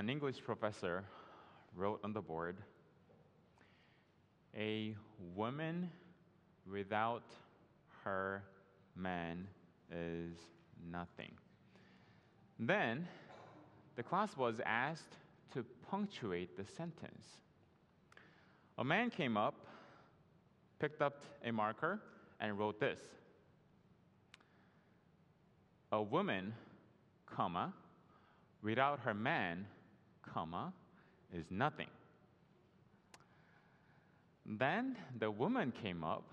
an English professor wrote on the board a woman without her man is nothing. Then the class was asked to punctuate the sentence. A man came up, picked up a marker, and wrote this A woman, comma, without her man, comma, is nothing. Then the woman came up,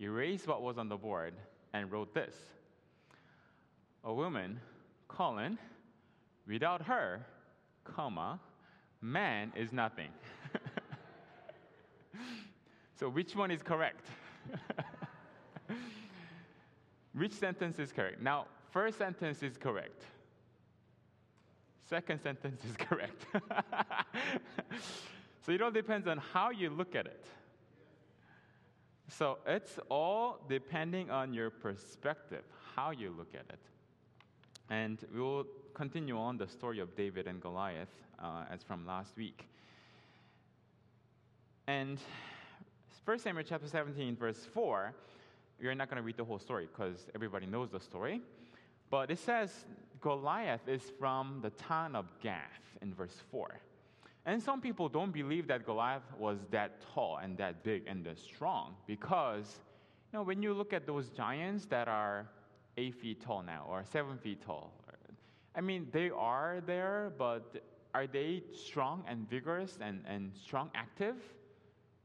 erased what was on the board, and wrote this A woman, colon, without her, comma, man is nothing. so which one is correct? which sentence is correct? Now, first sentence is correct. Second sentence is correct. so it all depends on how you look at it. So it's all depending on your perspective, how you look at it. And we will continue on the story of David and Goliath uh, as from last week. And 1 Samuel chapter 17, verse 4, we're not going to read the whole story because everybody knows the story. But it says Goliath is from the town of Gath in verse 4. And some people don't believe that Goliath was that tall and that big and that strong because, you know, when you look at those giants that are eight feet tall now or seven feet tall, I mean, they are there, but are they strong and vigorous and, and strong, active?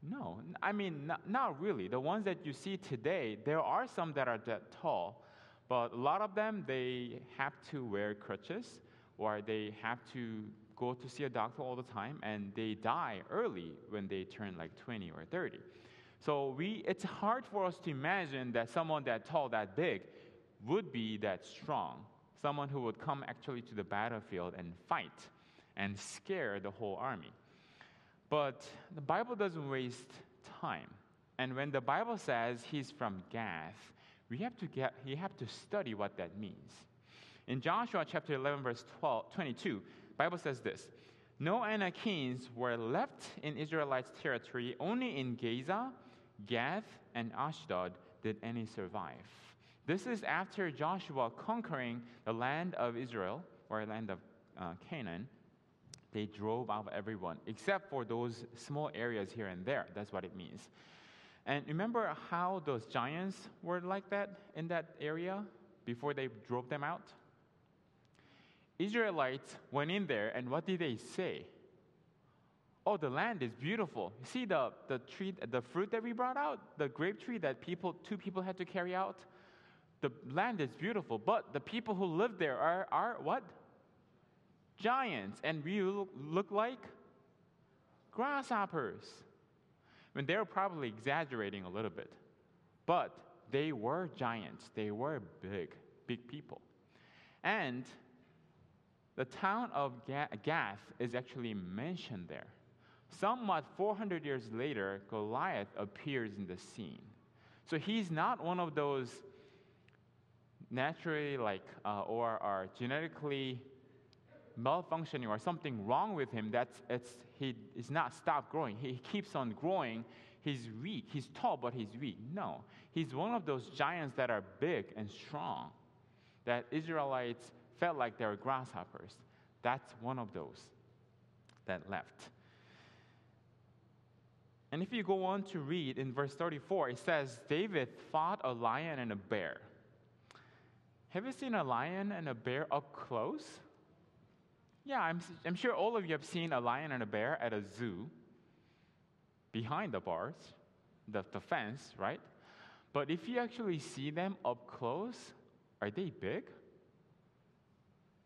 No. I mean, not, not really. The ones that you see today, there are some that are that tall, but a lot of them, they have to wear crutches or they have to go to see a doctor all the time and they die early when they turn like 20 or 30. So we, it's hard for us to imagine that someone that tall, that big, would be that strong. Someone who would come actually to the battlefield and fight and scare the whole army. But the Bible doesn't waste time. And when the Bible says he's from Gath, we have to get, you have to study what that means. In Joshua chapter 11, verse 12, 22, Bible says this No Anakims were left in Israelites' territory, only in Gaza, Gath, and Ashdod did any survive. This is after Joshua conquering the land of Israel, or the land of uh, Canaan. They drove out everyone, except for those small areas here and there. That's what it means. And remember how those giants were like that in that area before they drove them out? Israelites went in there, and what did they say? Oh, the land is beautiful. See the, the tree, the fruit that we brought out, the grape tree that people, two people had to carry out? The land is beautiful, but the people who live there are, are what? Giants, and we look like grasshoppers. I mean, they're probably exaggerating a little bit, but they were giants. They were big, big people. And the town of Gath is actually mentioned there. Somewhat 400 years later, Goliath appears in the scene. So he's not one of those naturally like uh, or are genetically malfunctioning or something wrong with him that's it's he is not stopped growing. He keeps on growing. He's weak. He's tall but he's weak. No. He's one of those giants that are big and strong that israelites felt like they were grasshoppers. That's one of those that left. And if you go on to read in verse 34 it says david fought a lion and a bear. Have you seen a lion and a bear up close yeah, I'm, I'm sure all of you have seen a lion and a bear at a zoo behind the bars, the, the fence, right? But if you actually see them up close, are they big?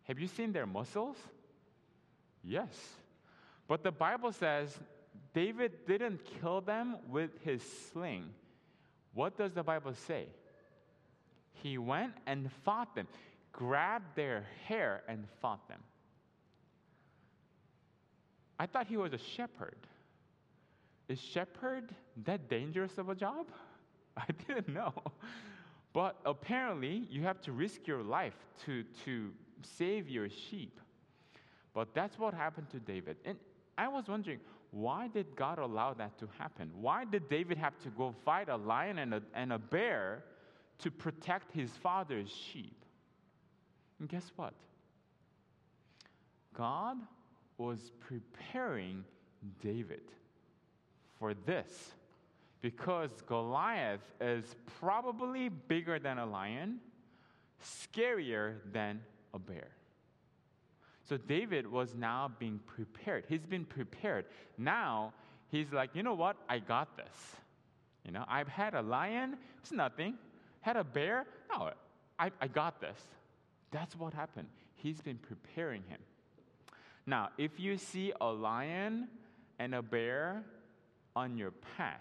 Have you seen their muscles? Yes. But the Bible says David didn't kill them with his sling. What does the Bible say? He went and fought them, grabbed their hair and fought them. I thought he was a shepherd. Is shepherd that dangerous of a job? I didn't know. But apparently, you have to risk your life to, to save your sheep. But that's what happened to David. And I was wondering, why did God allow that to happen? Why did David have to go fight a lion and a, and a bear to protect his father's sheep? And guess what? God was preparing David for this because Goliath is probably bigger than a lion, scarier than a bear. So David was now being prepared. He's been prepared. Now he's like, you know what? I got this. You know, I've had a lion, it's nothing. Had a bear, no, I, I got this. That's what happened. He's been preparing him. Now, if you see a lion and a bear on your path,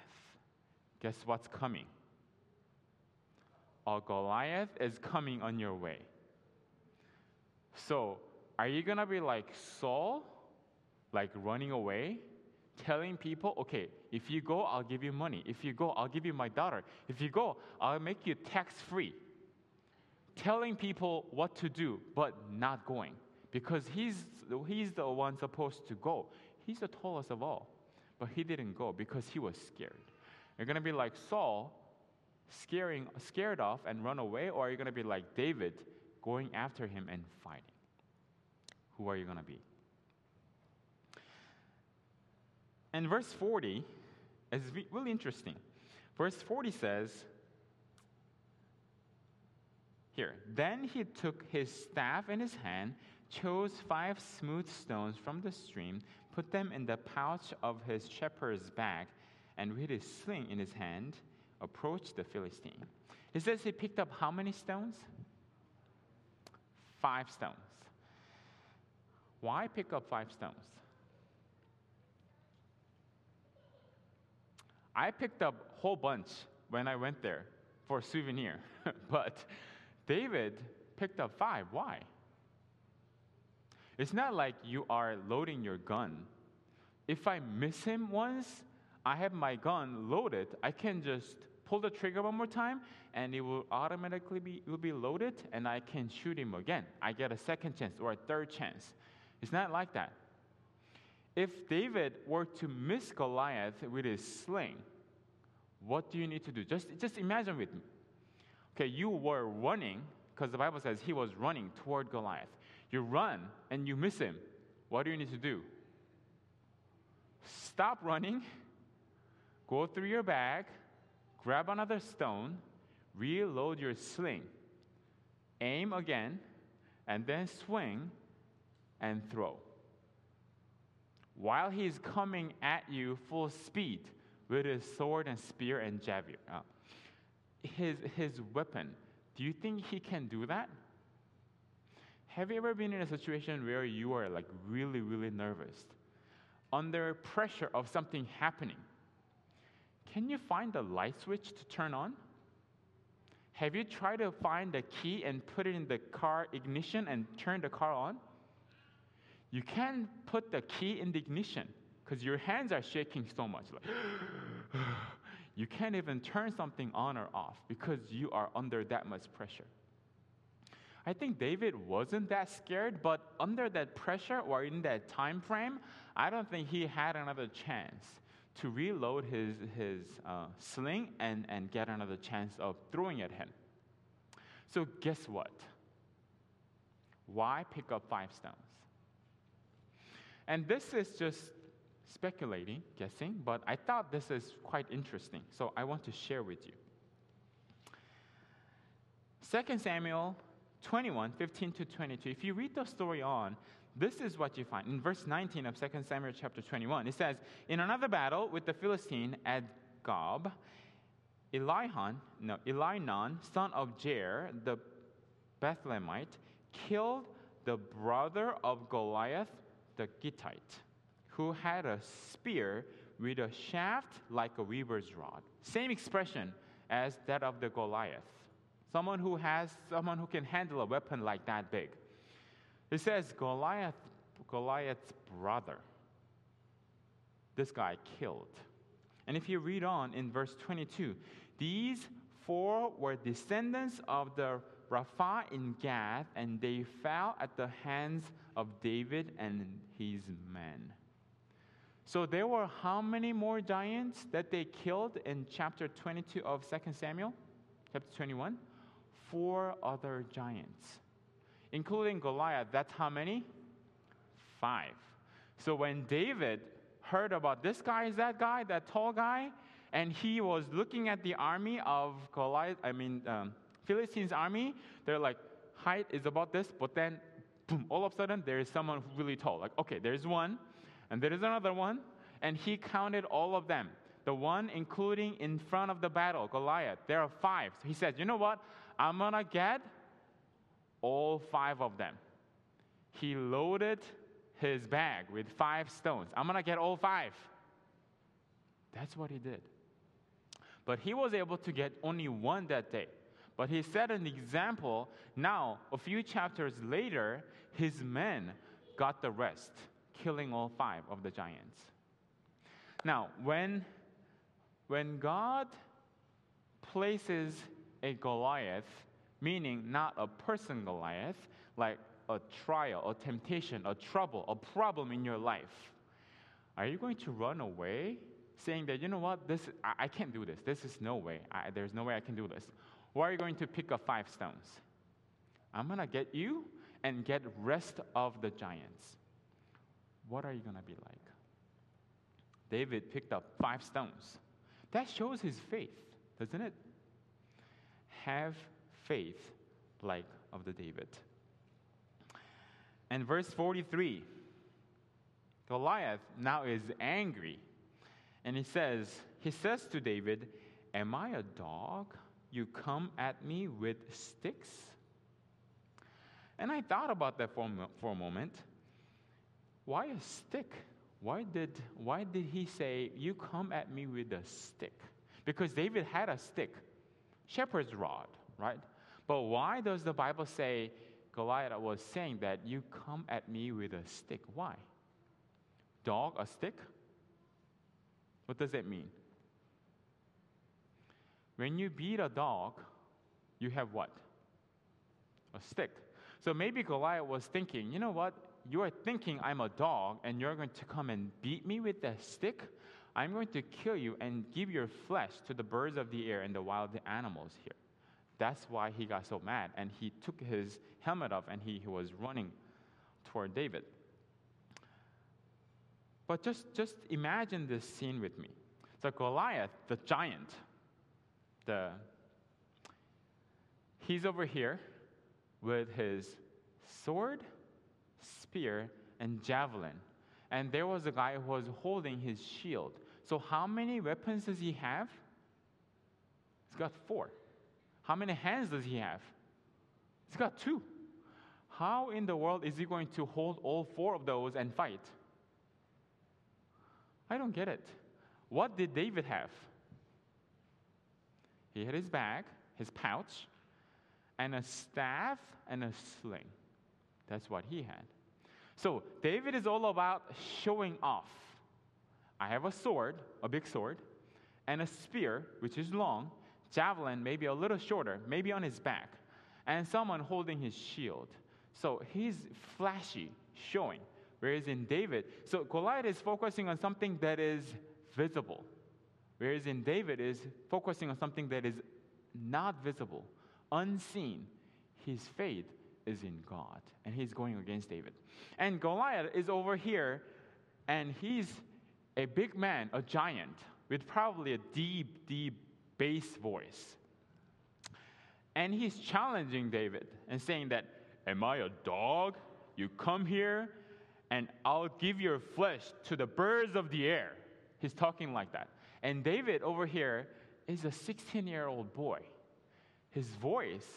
guess what's coming? A Goliath is coming on your way. So, are you gonna be like Saul, like running away, telling people, okay, if you go, I'll give you money. If you go, I'll give you my daughter. If you go, I'll make you tax free. Telling people what to do, but not going because he's, he's the one supposed to go. He's the tallest of all, but he didn't go because he was scared. You're going to be like Saul, scaring, scared off and run away, or are you going to be like David, going after him and fighting? Who are you going to be? And verse 40 is really interesting. Verse 40 says, here, then he took his staff in his hand chose five smooth stones from the stream, put them in the pouch of his shepherd's bag, and with his sling in his hand, approached the Philistine. He says he picked up how many stones? Five stones. Why pick up five stones? I picked up a whole bunch when I went there for souvenir, but David picked up five. Why? It's not like you are loading your gun. If I miss him once, I have my gun loaded. I can just pull the trigger one more time and it will automatically be, will be loaded and I can shoot him again. I get a second chance or a third chance. It's not like that. If David were to miss Goliath with his sling, what do you need to do? Just, just imagine with me. Okay, you were running, because the Bible says he was running toward Goliath you run and you miss him, what do you need to do? Stop running, go through your bag, grab another stone, reload your sling, aim again, and then swing and throw. While he's coming at you full speed with his sword and spear and javelin, uh, his, his weapon, do you think he can do that? Have you ever been in a situation where you are like really, really nervous, under pressure of something happening? Can you find the light switch to turn on? Have you tried to find the key and put it in the car ignition and turn the car on? You can't put the key in the ignition because your hands are shaking so much. Like, you can't even turn something on or off because you are under that much pressure. I think David wasn't that scared, but under that pressure or in that time frame, I don't think he had another chance to reload his, his uh, sling and, and get another chance of throwing at him. So, guess what? Why pick up five stones? And this is just speculating, guessing, but I thought this is quite interesting, so I want to share with you. 2 Samuel 21, 15 to 22, if you read the story on, this is what you find. In verse 19 of 2 Samuel chapter 21, it says, In another battle with the Philistine at Gob, Elihan, no, Elihnan, son of Jair, the Bethlehemite, killed the brother of Goliath, the Gittite, who had a spear with a shaft like a weaver's rod. Same expression as that of the Goliath someone who has someone who can handle a weapon like that big. It says Goliath, Goliath's brother. This guy killed. And if you read on in verse 22, these four were descendants of the Rapha in Gath, and they fell at the hands of David and his men. So there were how many more giants that they killed in chapter 22 of 2 Samuel? Chapter 21? Four other giants, including Goliath. That's how many? Five. So when David heard about this guy is that guy, that tall guy, and he was looking at the army of Goliath, I mean, um, Philistines' army, they're like, height is about this, but then, boom, all of a sudden, there is someone really tall. Like, okay, there's one, and there is another one, and he counted all of them. The one including in front of the battle, Goliath. There are five. So he said, you know what? I'm gonna get all five of them. He loaded his bag with five stones. I'm gonna get all five. That's what he did. But he was able to get only one that day. But he set an example. Now, a few chapters later, his men got the rest, killing all five of the giants. Now, when, when God places a Goliath, meaning not a person Goliath, like a trial, a temptation, a trouble, a problem in your life, are you going to run away saying that, you know what, this, I, I can't do this. This is no way. I, there's no way I can do this. Or are you going to pick up five stones? I'm going to get you and get rest of the giants. What are you going to be like? David picked up five stones. That shows his faith, doesn't it? Have faith like of the David. And verse 43 Goliath now is angry. And he says, he says to David, Am I a dog? You come at me with sticks? And I thought about that for, for a moment. Why a stick? Why did, why did he say, You come at me with a stick? Because David had a stick, shepherd's rod, right? But why does the Bible say Goliath was saying that you come at me with a stick? Why? Dog, a stick? What does that mean? When you beat a dog, you have what? A stick. So maybe Goliath was thinking, you know what? You are thinking I'm a dog and you're going to come and beat me with that stick? I'm going to kill you and give your flesh to the birds of the air and the wild animals here. That's why he got so mad. And he took his helmet off and he, he was running toward David. But just, just imagine this scene with me. So Goliath, the giant, the he's over here with his sword, spear, and javelin. And there was a guy who was holding his shield. So how many weapons does he have? He's got four. How many hands does he have? He's got two. How in the world is he going to hold all four of those and fight? I don't get it. What did David have? He had his bag, his pouch, and a staff and a sling. That's what he had. So David is all about showing off. I have a sword, a big sword, and a spear, which is long, javelin, maybe a little shorter, maybe on his back, and someone holding his shield. So he's flashy, showing. Whereas in David, so Goliath is focusing on something that is visible. Whereas in David is focusing on something that is not visible, unseen. His faith is in God, and he's going against David. And Goliath is over here, and he's a big man, a giant, with probably a deep, deep bass voice. And he's challenging David and saying that, Am I a dog? You come here, and I'll give your flesh to the birds of the air. He's talking like that. And David over here is a 16 year old boy. His voice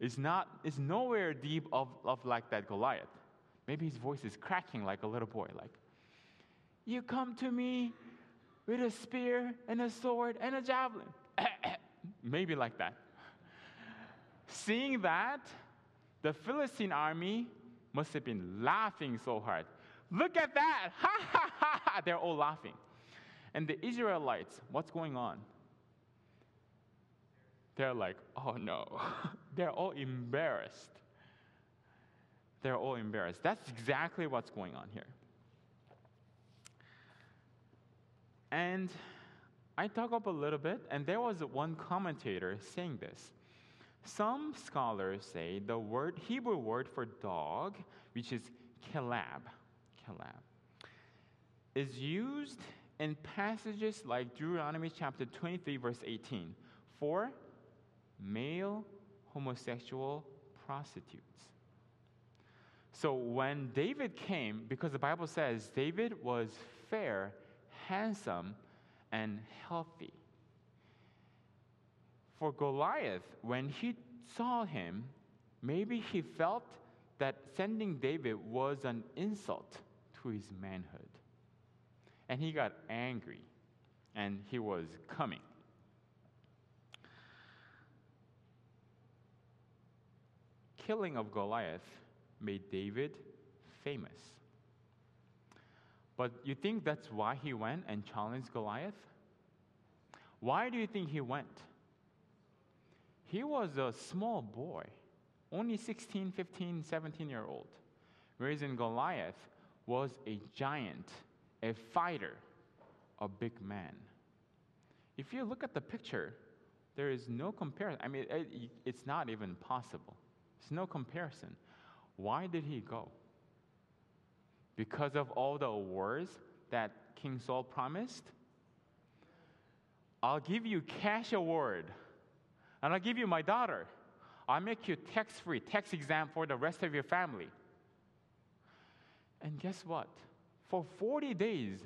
is not is nowhere deep of, of like that Goliath. Maybe his voice is cracking like a little boy, like, You come to me with a spear and a sword and a javelin. Maybe like that. Seeing that, the Philistine army must have been laughing so hard. Look at that! Ha ha ha ha! They're all laughing. And the Israelites, what's going on? They're like, oh no, They're all embarrassed. They're all embarrassed. That's exactly what's going on here. And I dug up a little bit, and there was one commentator saying this. Some scholars say the word Hebrew word for dog, which is kelab, kelab, is used in passages like Deuteronomy chapter 23, verse 18, for male homosexual prostitutes. So when David came, because the Bible says David was fair, handsome, and healthy. For Goliath, when he saw him, maybe he felt that sending David was an insult to his manhood. And he got angry and he was coming. Killing of Goliath made David famous. But you think that's why he went and challenged Goliath? Why do you think he went? He was a small boy, only 16, 15, 17 year old. Whereas in Goliath was a giant, a fighter, a big man. If you look at the picture, there is no comparison. I mean, it, it's not even possible. There's no comparison. Why did he go? Because of all the awards that King Saul promised? I'll give you cash award, and I'll give you my daughter. I'll make you tax free, tax exempt for the rest of your family. And guess what? For 40 days,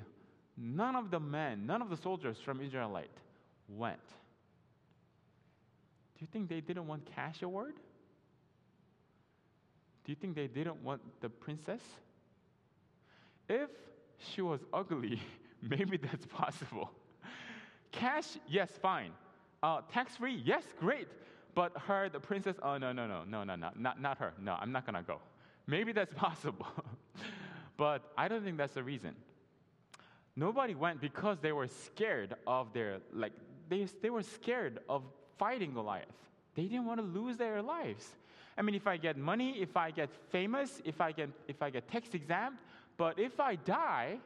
none of the men, none of the soldiers from Israelite went. Do you think they didn't want cash award? Do you think they didn't want the princess? If she was ugly, maybe that's possible. Cash, yes, fine. Uh, tax free, yes, great. But her, the princess, oh, no, no, no, no, no, no, not, not her. No, I'm not going to go. Maybe that's possible. but I don't think that's the reason. Nobody went because they were scared of their, like, they, they were scared of fighting Goliath. They didn't want to lose their lives. I mean, if I get money, if I get famous, if I get, if I get tax exempt, but if I die,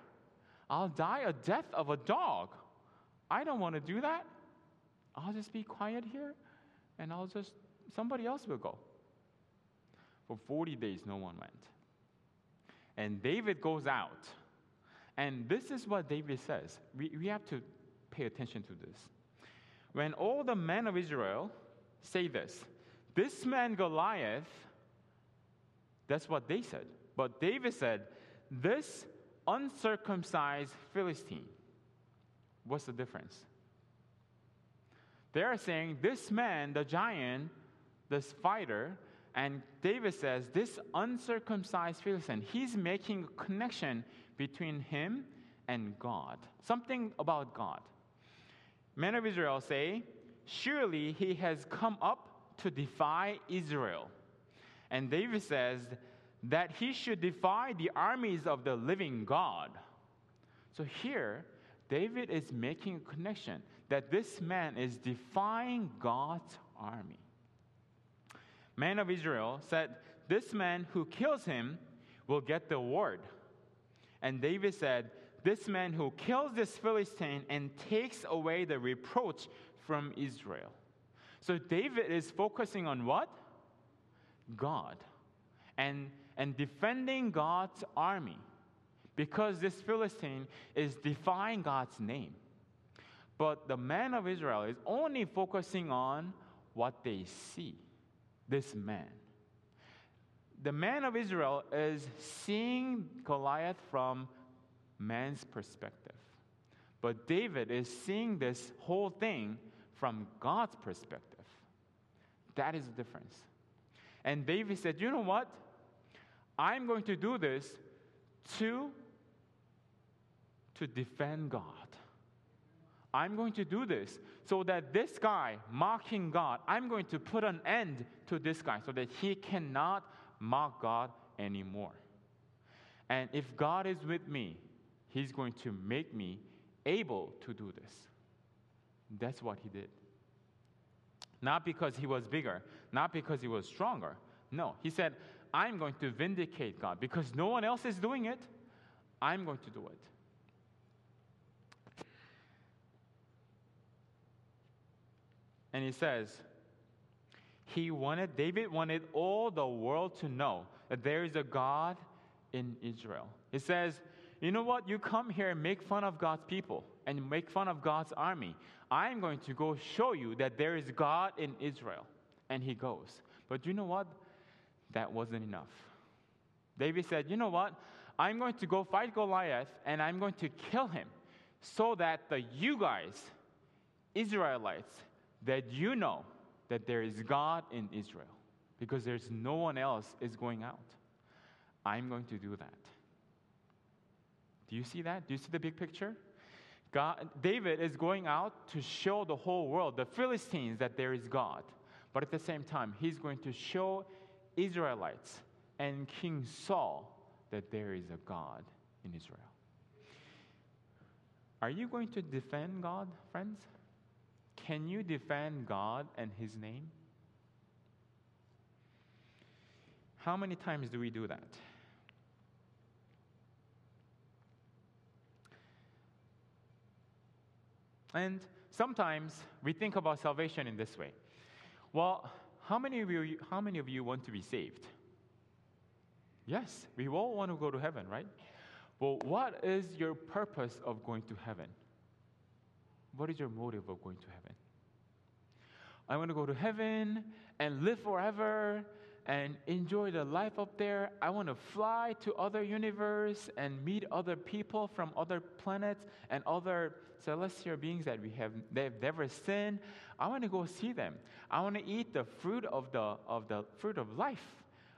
I'll die a death of a dog. I don't want to do that. I'll just be quiet here and I'll just, somebody else will go. For 40 days, no one went. And David goes out. And this is what David says. We, we have to pay attention to this. When all the men of Israel say this, this man Goliath, that's what they said. But David said, this uncircumcised Philistine. What's the difference? They are saying this man, the giant, this fighter, and David says this uncircumcised Philistine, he's making a connection between him and God. Something about God. Men of Israel say, Surely he has come up to defy Israel. And David says that he should defy the armies of the living God. So here, David is making a connection that this man is defying God's army. Man of Israel said, This man who kills him will get the award. And David said, This man who kills this Philistine and takes away the reproach from Israel. So David is focusing on what? God. And, and defending God's army. Because this Philistine is defying God's name. But the man of Israel is only focusing on what they see. This man. The man of Israel is seeing Goliath from man's perspective. But David is seeing this whole thing from God's perspective. That is the difference. And David said, You know what? I'm going to do this to, to defend God. I'm going to do this so that this guy mocking God, I'm going to put an end to this guy so that he cannot mock God anymore. And if God is with me, he's going to make me able to do this. That's what he did. Not because he was bigger, not because he was stronger. No, he said, I'm going to vindicate God because no one else is doing it. I'm going to do it. And he says, he wanted, David wanted all the world to know that there is a God in Israel. He says, You know what? You come here and make fun of God's people and make fun of God's army. I'm going to go show you that there is God in Israel. And he goes. But you know what? That wasn't enough. David said, You know what? I'm going to go fight Goliath and I'm going to kill him so that the you guys, Israelites, that you know that there is God in Israel because there's no one else is going out. I'm going to do that. Do you see that? Do you see the big picture? God, David is going out to show the whole world, the Philistines, that there is God. But at the same time, he's going to show Israelites and King Saul that there is a God in Israel. Are you going to defend God, friends? Can you defend God and His name? How many times do we do that? And sometimes we think about salvation in this way. Well, how many of you, how many of you want to be saved? Yes, we all want to go to heaven, right? Well, what is your purpose of going to heaven? What is your motive of going to heaven? I want to go to heaven and live forever and enjoy the life up there. I want to fly to other universe and meet other people from other planets and other celestial beings that we have they've never seen. I want to go see them. I want to eat the fruit of the of the fruit of life.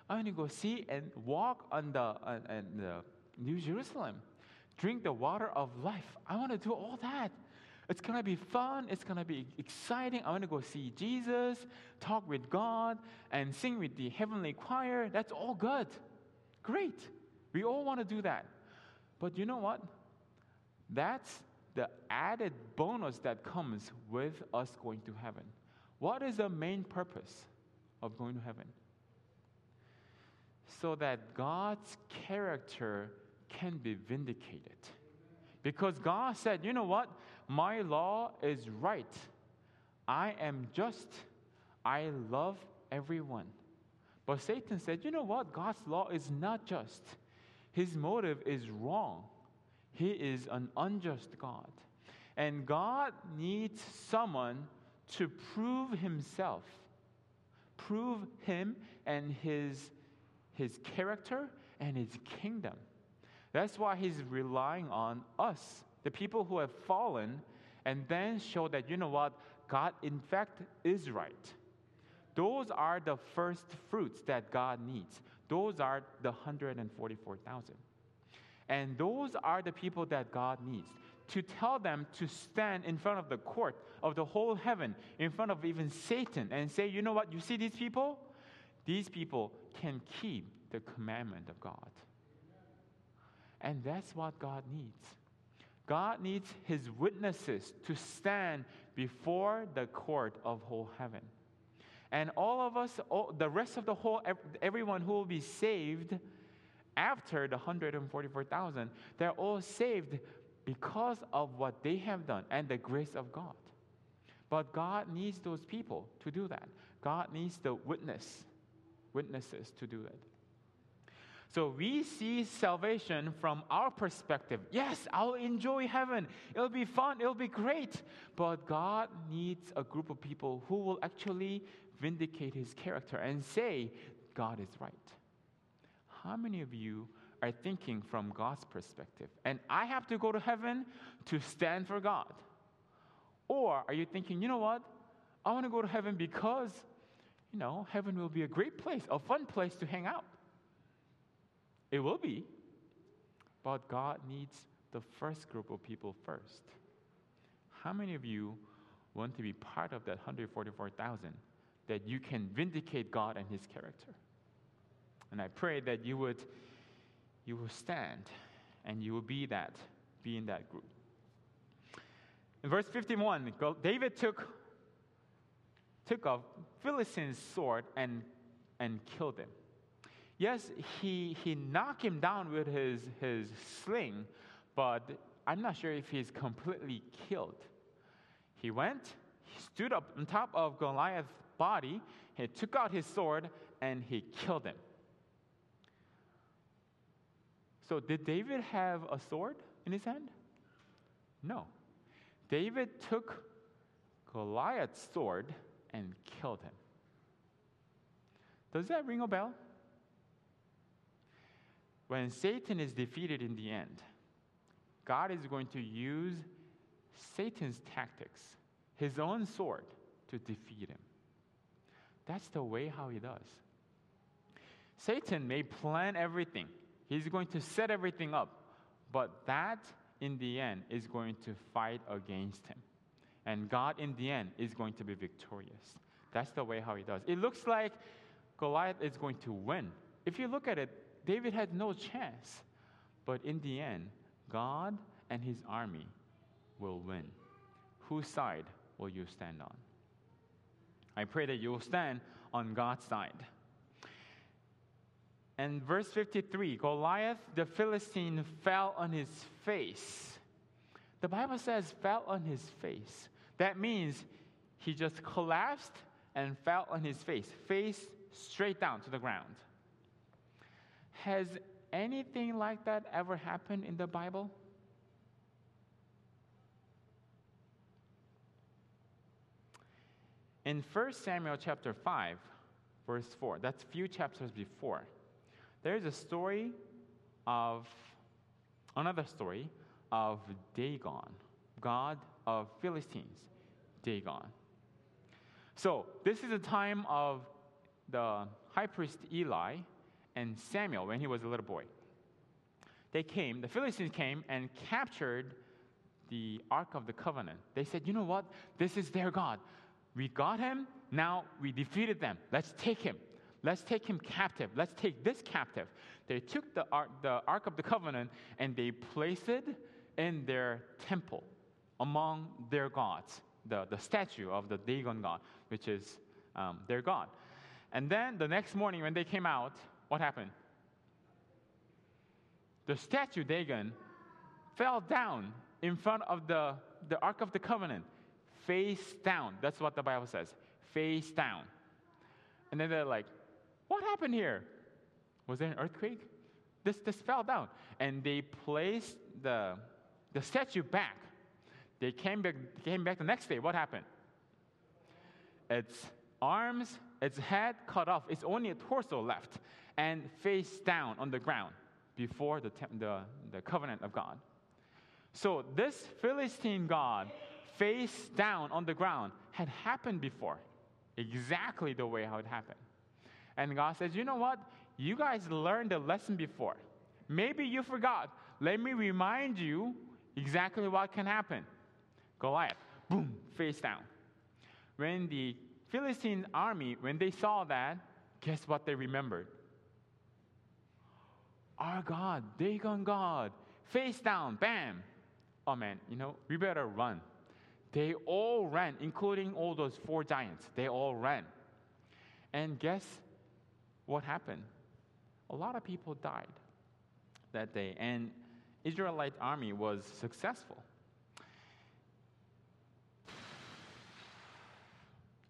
I want to go see and walk on the on, on the New Jerusalem, drink the water of life. I want to do all that. It's going to be fun. It's going to be exciting. I want to go see Jesus, talk with God, and sing with the heavenly choir. That's all good. Great. We all want to do that. But you know what? That's the added bonus that comes with us going to heaven. What is the main purpose of going to heaven? So that God's character can be vindicated. Because God said, you know what? My law is right. I am just. I love everyone. But Satan said, you know what? God's law is not just. His motive is wrong. He is an unjust God. And God needs someone to prove himself, prove him and his, his character and his kingdom. That's why he's relying on us the people who have fallen, and then show that, you know what, God in fact is right. Those are the first fruits that God needs. Those are the 144,000. And those are the people that God needs to tell them to stand in front of the court of the whole heaven, in front of even Satan, and say, you know what, you see these people? These people can keep the commandment of God. And that's what God needs. God needs his witnesses to stand before the court of whole heaven. And all of us, all, the rest of the whole, everyone who will be saved after the 144,000, they're all saved because of what they have done and the grace of God. But God needs those people to do that. God needs the witness, witnesses to do it. So we see salvation from our perspective. Yes, I'll enjoy heaven. It'll be fun. It'll be great. But God needs a group of people who will actually vindicate his character and say, God is right. How many of you are thinking from God's perspective? And I have to go to heaven to stand for God. Or are you thinking, you know what? I want to go to heaven because, you know, heaven will be a great place, a fun place to hang out. It will be. But God needs the first group of people first. How many of you want to be part of that 144,000 that you can vindicate God and his character? And I pray that you would you will stand and you will be that be in that group. In verse 51, David took took a Philistine's sword and, and killed him. Yes, he, he knocked him down with his, his sling, but I'm not sure if he's completely killed. He went, he stood up on top of Goliath's body, he took out his sword, and he killed him. So, did David have a sword in his hand? No. David took Goliath's sword and killed him. Does that ring a bell? When Satan is defeated in the end, God is going to use Satan's tactics, his own sword, to defeat him. That's the way how he does. Satan may plan everything, he's going to set everything up, but that in the end is going to fight against him. And God in the end is going to be victorious. That's the way how he does. It looks like Goliath is going to win. If you look at it, David had no chance. But in the end, God and his army will win. Whose side will you stand on? I pray that you will stand on God's side. And verse 53 Goliath the Philistine fell on his face. The Bible says fell on his face. That means he just collapsed and fell on his face, face straight down to the ground. Has anything like that ever happened in the Bible? In 1 Samuel chapter 5, verse 4, that's a few chapters before, there's a story of another story of Dagon, god of Philistines, Dagon. So, this is the time of the high priest Eli and Samuel when he was a little boy. They came, the Philistines came and captured the Ark of the Covenant. They said, You know what? This is their God. We got him, now we defeated them. Let's take him. Let's take him captive. Let's take this captive. They took the Ark, the Ark of the Covenant and they placed it in their temple among their gods, the, the statue of the Dagon god, which is um, their god. And then the next morning when they came out, what happened? The statue Dagon fell down in front of the, the Ark of the Covenant face down. That's what the Bible says face down. And then they're like, What happened here? Was there an earthquake? This, this fell down. And they placed the, the statue back. They came back, came back the next day. What happened? Its arms, its head cut off. It's only a torso left and face down on the ground before the, the, the covenant of God. So this Philistine God face down on the ground had happened before, exactly the way how it happened. And God says, You know what? You guys learned the lesson before. Maybe you forgot. Let me remind you exactly what can happen. Goliath, boom, face down. When the Philistine army, when they saw that, guess what they remembered? Our God, Dagon God, face down, bam. Oh man, you know, we better run. They all ran, including all those four giants. They all ran. And guess what happened? A lot of people died that day, and Israelite army was successful.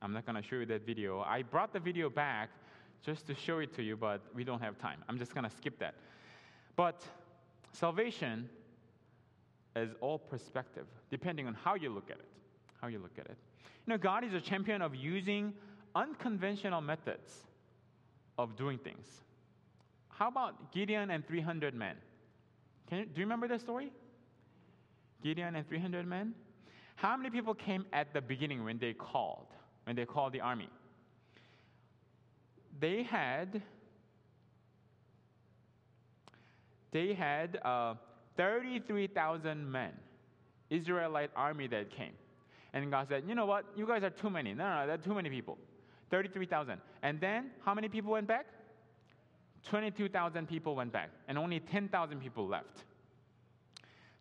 I'm not going to show you that video. I brought the video back just to show it to you, but we don't have time. I'm just going to skip that. But salvation is all perspective, depending on how you look at it how you look at it. You know, God is a champion of using unconventional methods of doing things. How about Gideon and 300 men? You, do you remember that story? Gideon and 300 men? How many people came at the beginning when they called, when they called the army? They had they had uh, 33,000 men, Israelite army that came. And God said, You know what? You guys are too many. No, no, are too many people. 33,000. And then how many people went back? 22,000 people went back, and only 10,000 people left.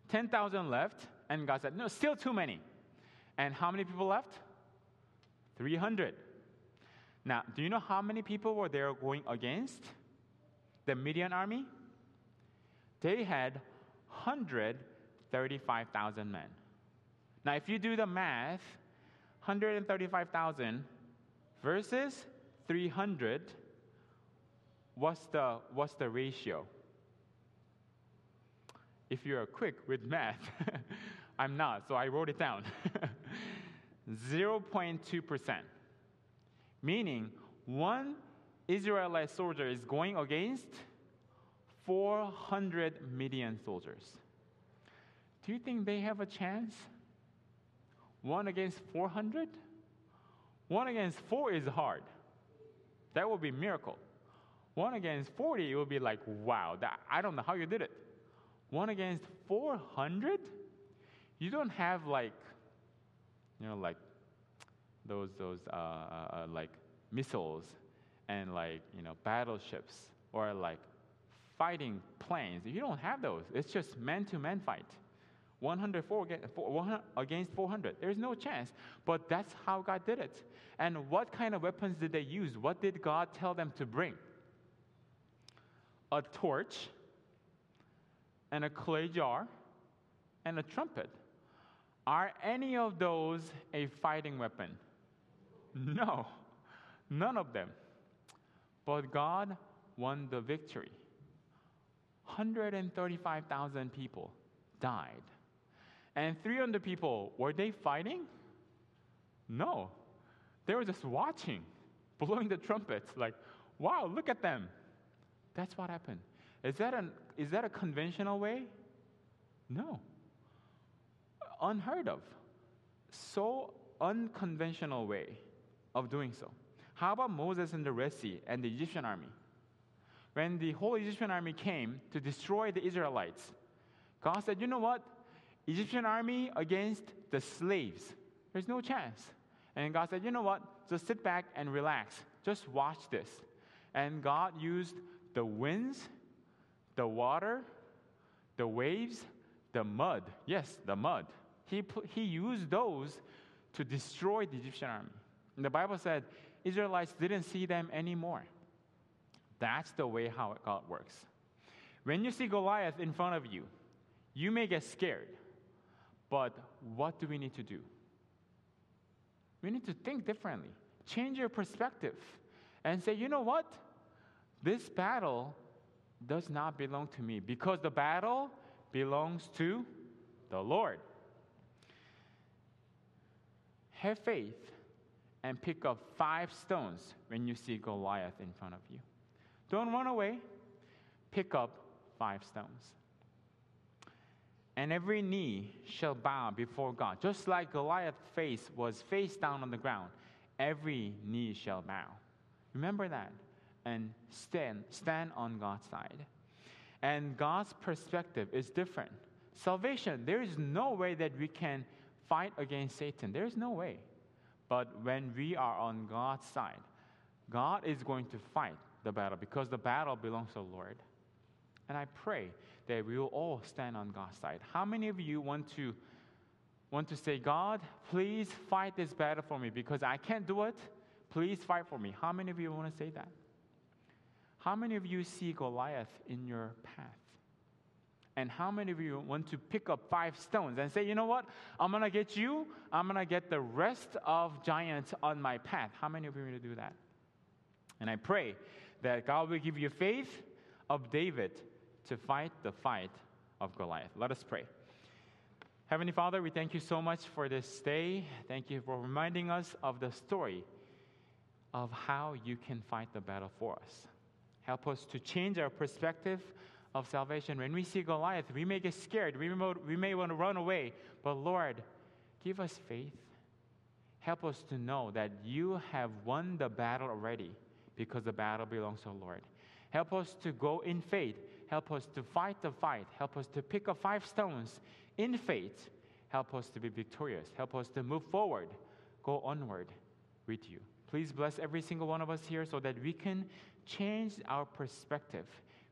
10,000 left, and God said, No, still too many. And how many people left? 300. Now, do you know how many people were there going against the Midian army? They had 135,000 men. Now, if you do the math, 135,000 versus 300, what's the, what's the ratio? If you're quick with math, I'm not, so I wrote it down. 0.2%. Meaning, one Israelite soldier is going against 400 Midian soldiers. Do you think they have a chance? One against 400? One against four is hard. That would be miracle. One against 40, it would be like, wow, that, I don't know how you did it. One against 400? You don't have like, you know, like those, those uh, uh, uh, like missiles and like, you know, battleships or like fighting planes. You don't have those. It's just man to man fight. 104 against 400. There's no chance. But that's how God did it. And what kind of weapons did they use? What did God tell them to bring? A torch, and a clay jar, and a trumpet. Are any of those a fighting weapon? No, none of them. But God won the victory. 135,000 people died. And 300 people, were they fighting? No. They were just watching, blowing the trumpets, like, wow, look at them. That's what happened. Is that, an, is that a conventional way? No. Unheard of. So unconventional way of doing so. How about Moses and the Red Sea and the Egyptian army? When the whole Egyptian army came to destroy the Israelites, God said, You know what? Egyptian army against the slaves. There's no chance. And God said, You know what? Just sit back and relax. Just watch this. And God used the winds, the water, the waves, the mud. Yes, the mud. He, he used those to destroy the Egyptian army. And the Bible said Israelites didn't see them anymore. That's the way how God works. When you see Goliath in front of you, you may get scared. But what do we need to do? We need to think differently, change your perspective, and say, you know what? This battle does not belong to me because the battle belongs to the Lord. Have faith and pick up five stones when you see Goliath in front of you. Don't run away. Pick up five stones. And every knee shall bow before God. Just like Goliath's face was face down on the ground, every knee shall bow. Remember that. And stand, stand on God's side. And God's perspective is different. Salvation, there is no way that we can fight against Satan. There is no way. But when we are on God's side, God is going to fight the battle because the battle belongs to the Lord. And I pray that we will all stand on God's side. How many of you want to want to say, God, please fight this battle for me because I can't do it? Please fight for me. How many of you want to say that? How many of you see Goliath in your path? And how many of you want to pick up five stones and say, you know what? I'm going to get you. I'm going to get the rest of giants on my path. How many of you want to do that? And I pray that God will give you faith of David to fight the fight of Goliath. Let us pray. Heavenly Father, we thank you so much for this day. Thank you for reminding us of the story of how you can fight the battle for us. Help us to change our perspective of salvation. When we see Goliath, we may get scared, we may, want to run away, but Lord, give us faith. Help us to know that you have won the battle already because the battle belongs to the Lord. Help us to go in faith. Help us to fight the fight. Help us to pick up five stones in faith. Help us to be victorious. Help us to move forward, go onward with you. Please bless every single one of us here so that we can change our perspective.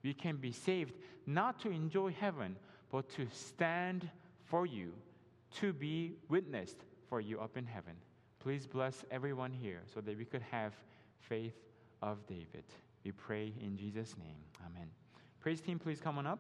We can be saved not to enjoy heaven, but to stand for you, to be witnessed for you up in heaven. please bless everyone here so that we could have faith of David. We pray in Jesus' name. Amen. Praise team, please come on up.